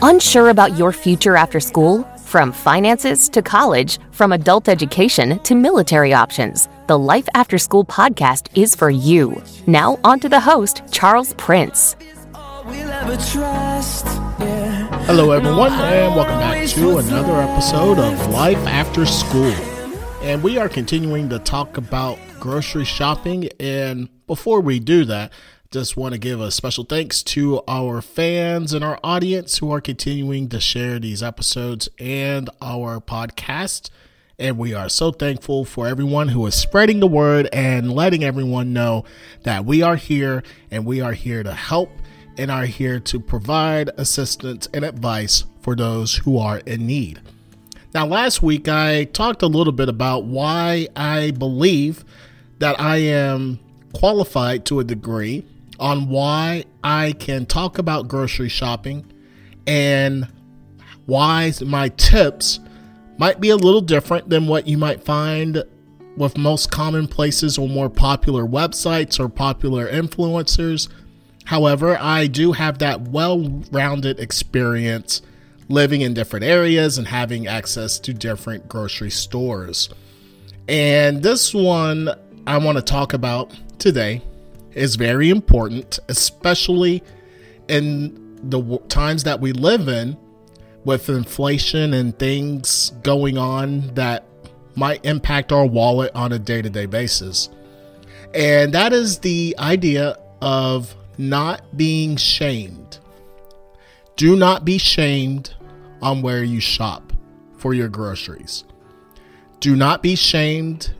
Unsure about your future after school? From finances to college, from adult education to military options, the Life After School podcast is for you. Now, on to the host, Charles Prince. All we'll ever trust. Yeah. Hello, everyone, and welcome back to another episode of Life After School. And we are continuing to talk about grocery shopping. And before we do that, just want to give a special thanks to our fans and our audience who are continuing to share these episodes and our podcast. And we are so thankful for everyone who is spreading the word and letting everyone know that we are here and we are here to help and are here to provide assistance and advice for those who are in need. Now, last week I talked a little bit about why I believe that I am qualified to a degree on why I can talk about grocery shopping and why my tips might be a little different than what you might find with most common places or more popular websites or popular influencers. However, I do have that well rounded experience living in different areas and having access to different grocery stores. And this one I want to talk about today is very important, especially in the times that we live in with inflation and things going on that might impact our wallet on a day to day basis. And that is the idea of not being shamed. Do not be shamed on where you shop for your groceries. Do not be shamed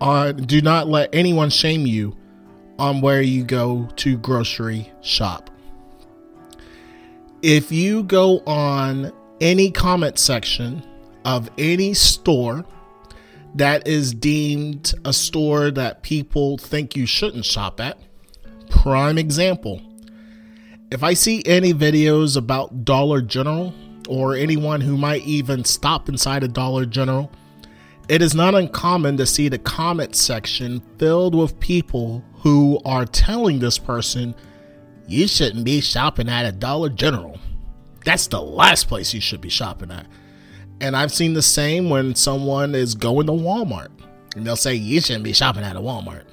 on do not let anyone shame you on where you go to grocery shop. If you go on any comment section of any store that is deemed a store that people think you shouldn't shop at, prime example. If I see any videos about Dollar General or anyone who might even stop inside a Dollar General, it is not uncommon to see the comment section filled with people who are telling this person, you shouldn't be shopping at a Dollar General. That's the last place you should be shopping at. And I've seen the same when someone is going to Walmart and they'll say, you shouldn't be shopping at a Walmart.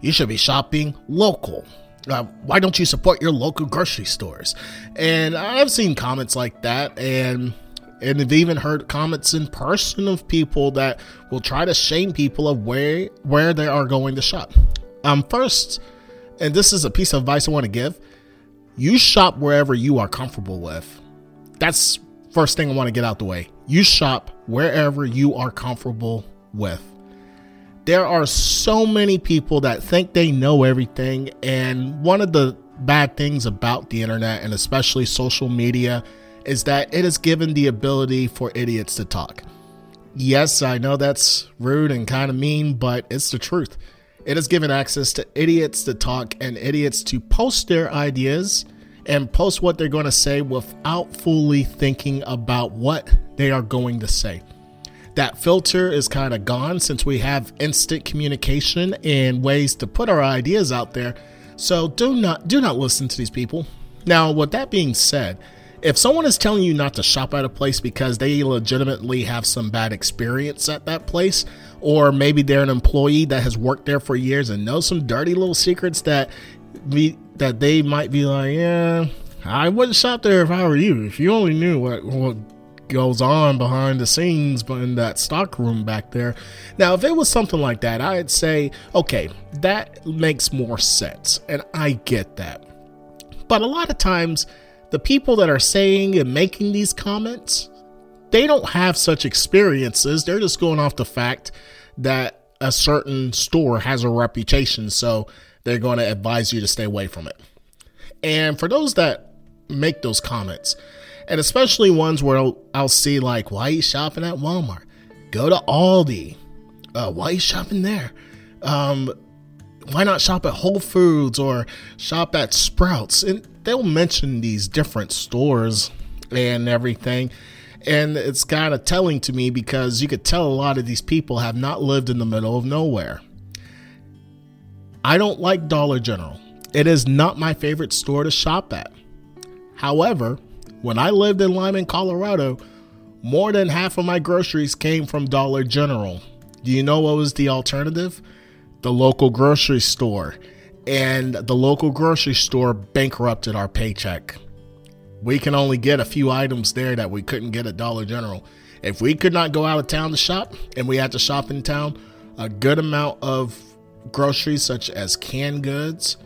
You should be shopping local. Uh, why don't you support your local grocery stores? And I've seen comments like that, and and have even heard comments in person of people that will try to shame people of where where they are going to shop. Um, first, and this is a piece of advice I want to give: you shop wherever you are comfortable with. That's first thing I want to get out the way. You shop wherever you are comfortable with. There are so many people that think they know everything, and one of the bad things about the internet and especially social media is that it has given the ability for idiots to talk. Yes, I know that's rude and kind of mean, but it's the truth. It has given access to idiots to talk and idiots to post their ideas and post what they're going to say without fully thinking about what they are going to say. That filter is kind of gone since we have instant communication and ways to put our ideas out there. So do not do not listen to these people. Now, with that being said, if someone is telling you not to shop at a place because they legitimately have some bad experience at that place, or maybe they're an employee that has worked there for years and knows some dirty little secrets that we that they might be like, yeah, I wouldn't shop there if I were you. If you only knew what what goes on behind the scenes but in that stock room back there. Now, if it was something like that, I'd say, okay, that makes more sense, and I get that. But a lot of times the people that are saying and making these comments, they don't have such experiences. They're just going off the fact that a certain store has a reputation, so they're going to advise you to stay away from it. And for those that make those comments, and especially ones where I'll, I'll see like, why you shopping at Walmart? Go to Aldi. Uh, why you shopping there? Um, why not shop at Whole Foods or shop at Sprouts? And they'll mention these different stores and everything. And it's kind of telling to me because you could tell a lot of these people have not lived in the middle of nowhere. I don't like Dollar General. It is not my favorite store to shop at. However, when I lived in Limon, Colorado, more than half of my groceries came from Dollar General. Do you know what was the alternative? The local grocery store. And the local grocery store bankrupted our paycheck. We can only get a few items there that we couldn't get at Dollar General. If we could not go out of town to shop and we had to shop in town, a good amount of groceries such as canned goods,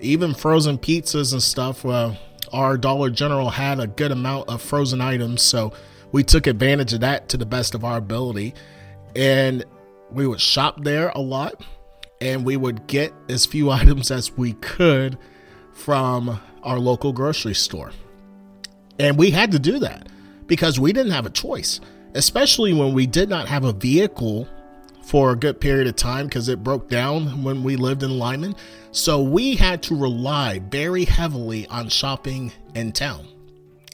even frozen pizzas and stuff, uh, our Dollar General had a good amount of frozen items. So we took advantage of that to the best of our ability. And we would shop there a lot and we would get as few items as we could from our local grocery store. And we had to do that because we didn't have a choice, especially when we did not have a vehicle for a good period of time because it broke down when we lived in Limon. So we had to rely very heavily on shopping in town.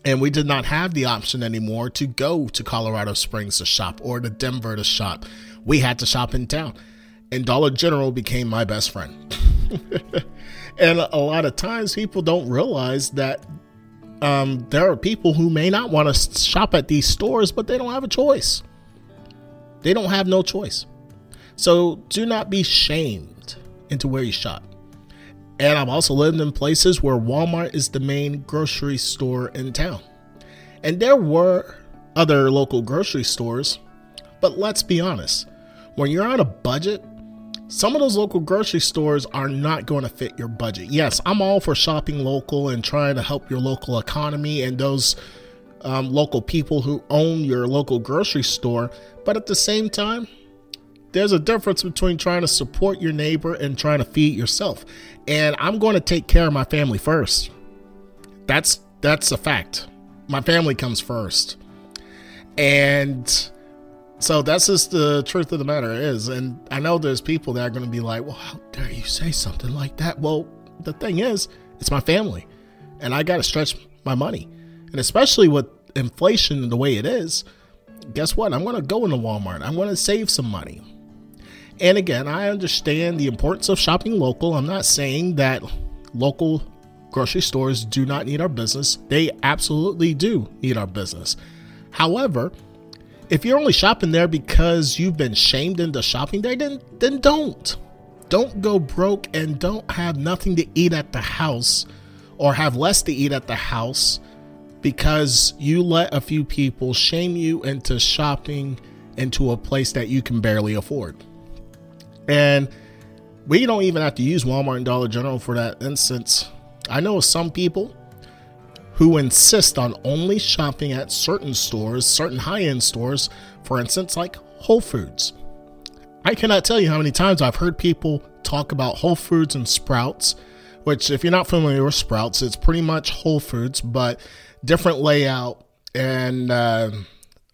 And we did not have the option anymore to go to Colorado Springs to shop or to Denver to shop. We had to shop in town. And Dollar General became my best friend. and a lot of times people don't realize that um, there are people who may not want to shop at these stores, but they don't have a choice. They don't have no choice. So do not be shamed into where you shop. And I've also lived in places where Walmart is the main grocery store in town. And there were other local grocery stores, but let's be honest, when you're on a budget, some of those local grocery stores are not going to fit your budget. Yes, I'm all for shopping local and trying to help your local economy and those um, local people who own your local grocery store. But at the same time, there's a difference between trying to support your neighbor and trying to feed yourself. And I'm going to take care of my family first. That's that's a fact. My family comes first. And so that's just the truth of the matter is. And I know there's people that are going to be like, well, how dare you say something like that? Well, the thing is, it's my family and I got to stretch my money. And especially with inflation the way it is, guess what? I'm going to go into Walmart. I'm going to save some money. And again, I understand the importance of shopping local. I'm not saying that local grocery stores do not need our business. They absolutely do need our business. However, if you're only shopping there because you've been shamed into shopping there, then then don't. Don't go broke and don't have nothing to eat at the house or have less to eat at the house because you let a few people shame you into shopping into a place that you can barely afford. And we don't even have to use Walmart and Dollar General for that instance. I know some people who insist on only shopping at certain stores, certain high end stores, for instance, like Whole Foods. I cannot tell you how many times I've heard people talk about Whole Foods and Sprouts, which, if you're not familiar with Sprouts, it's pretty much Whole Foods, but different layout and uh,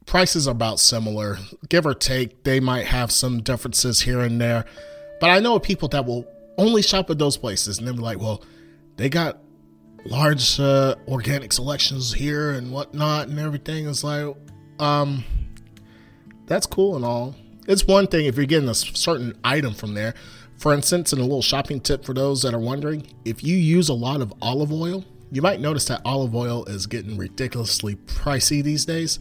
prices are about similar. Give or take, they might have some differences here and there. But I know people that will only shop at those places and they'll be like, well, they got large uh, organic selections here and whatnot and everything. It's like, um, that's cool and all. It's one thing if you're getting a certain item from there. For instance, and a little shopping tip for those that are wondering, if you use a lot of olive oil, you might notice that olive oil is getting ridiculously pricey these days.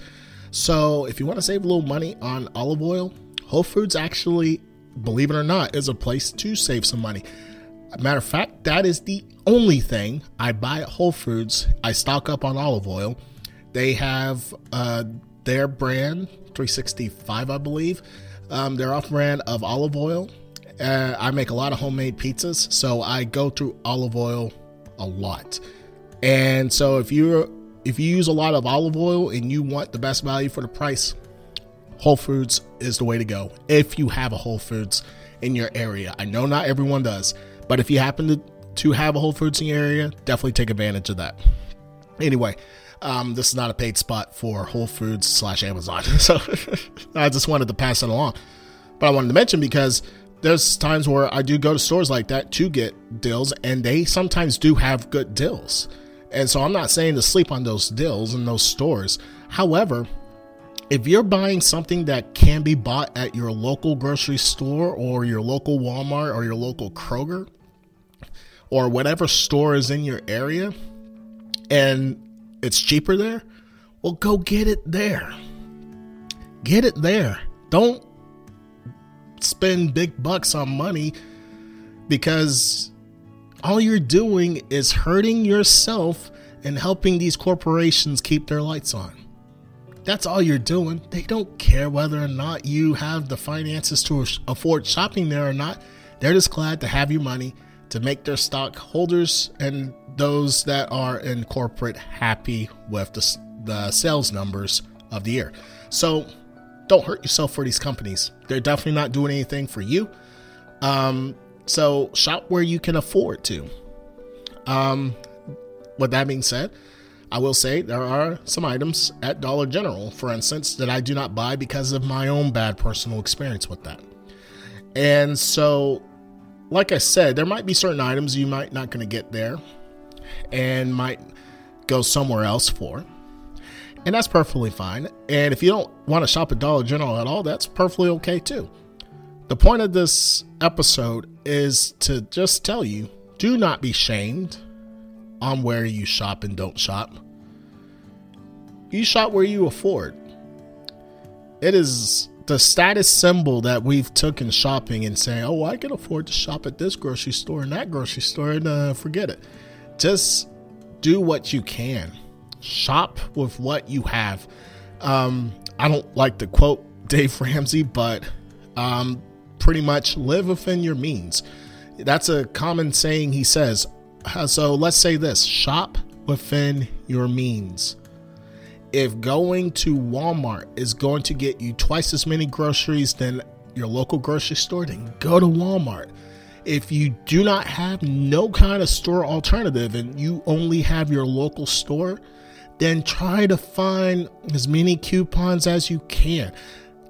So, if you want to save a little money on olive oil, Whole Foods actually, believe it or not, is a place to save some money. Matter of fact, that is the only thing I buy at Whole Foods. I stock up on olive oil. They have uh, their brand, 365, I believe. Um, their off brand of olive oil. Uh, I make a lot of homemade pizzas, so I go through olive oil a lot. And so if you if you use a lot of olive oil and you want the best value for the price, Whole Foods is the way to go. If you have a Whole Foods in your area, I know not everyone does. But if you happen to, to have a Whole Foods in your area, definitely take advantage of that. Anyway, um, this is not a paid spot for Whole Foods slash Amazon. So I just wanted to pass it along. But I wanted to mention because there's times where I do go to stores like that to get deals, and they sometimes do have good deals. And so I'm not saying to sleep on those deals in those stores. However, if you're buying something that can be bought at your local grocery store or your local Walmart or your local Kroger, or whatever store is in your area and it's cheaper there, well, go get it there. Get it there. Don't spend big bucks on money because all you're doing is hurting yourself and helping these corporations keep their lights on. That's all you're doing. They don't care whether or not you have the finances to afford shopping there or not. They're just glad to have your money to make their stockholders and those that are in corporate happy with the, the sales numbers of the year. So don't hurt yourself for these companies. They're definitely not doing anything for you. Um, so shop where you can afford to. Um, with that being said, I will say there are some items at Dollar General, for instance, that I do not buy because of my own bad personal experience with that. And so, like I said, there might be certain items you might not going to get there and might go somewhere else for. And that's perfectly fine. And if you don't want to shop at Dollar General at all, that's perfectly okay too. The point of this episode is to just tell you do not be shamed on where you shop and don't shop. You shop where you afford. It is the status symbol that we've taken shopping and saying, "Oh, I can afford to shop at this grocery store and that grocery store," and uh, forget it. Just do what you can. Shop with what you have. Um, I don't like to quote Dave Ramsey, but um, pretty much live within your means. That's a common saying he says. Uh, so let's say this shop within your means. If going to Walmart is going to get you twice as many groceries than your local grocery store, then go to Walmart. If you do not have no kind of store alternative and you only have your local store, then try to find as many coupons as you can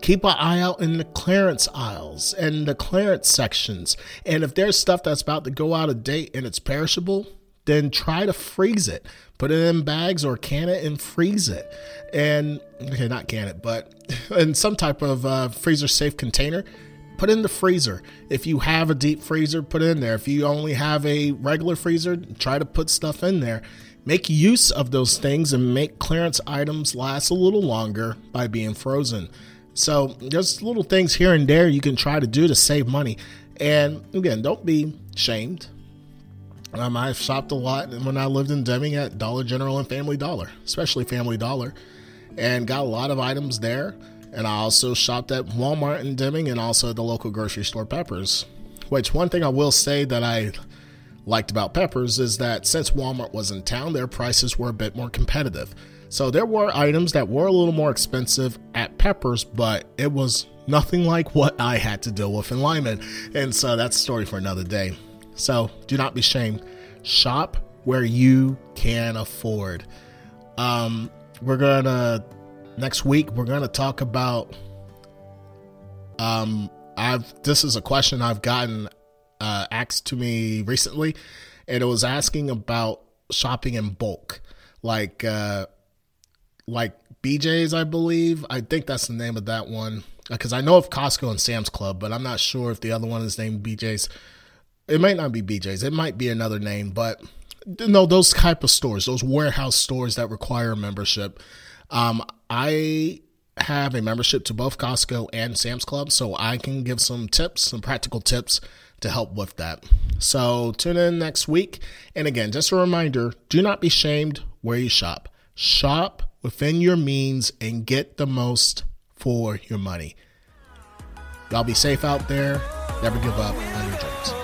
keep an eye out in the clearance aisles and the clearance sections. And if there's stuff that's about to go out of date and it's perishable, then try to freeze it. Put it in bags or can it and freeze it. And okay, not can it, but in some type of uh, freezer safe container. Put in the freezer. If you have a deep freezer, put it in there. If you only have a regular freezer, try to put stuff in there. Make use of those things and make clearance items last a little longer by being frozen. So there's little things here and there you can try to do to save money. And again, don't be shamed. Um, I've shopped a lot when I lived in Deming at Dollar General and Family Dollar, especially Family Dollar, and got a lot of items there. And I also shopped at Walmart in Deming and also the local grocery store Peppers. Which one thing I will say that I liked about Peppers is that since Walmart was in town, their prices were a bit more competitive. So there were items that were a little more expensive at Peppers, but it was nothing like what I had to deal with in Limon. And so that's a story for another day. So do not be shamed. Shop where you can afford. Um, we're gonna next week we're gonna talk about um I've this is a question I've gotten uh asked to me recently and it was asking about shopping in bulk. Like uh like BJ's, I believe. I think that's the name of that one because I know of Costco and Sam's Club, but I'm not sure if the other one is named BJ's. It might not be BJ's. It might be another name, but you know those type of stores, those warehouse stores that require a membership. Um, I have a membership to both Costco and Sam's Club, so I can give some tips, some practical tips to help with that. So tune in next week. And again, just a reminder: do not be shamed where you shop. Shop within your means and get the most for your money. Y'all be safe out there. Never give up on your dreams.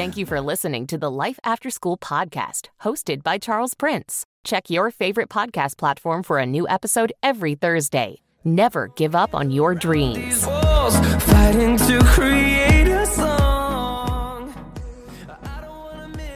Thank you for listening to the Life After School podcast, hosted by Charles Prince. Check your favorite podcast platform for a new episode every Thursday. Never give up on your dreams.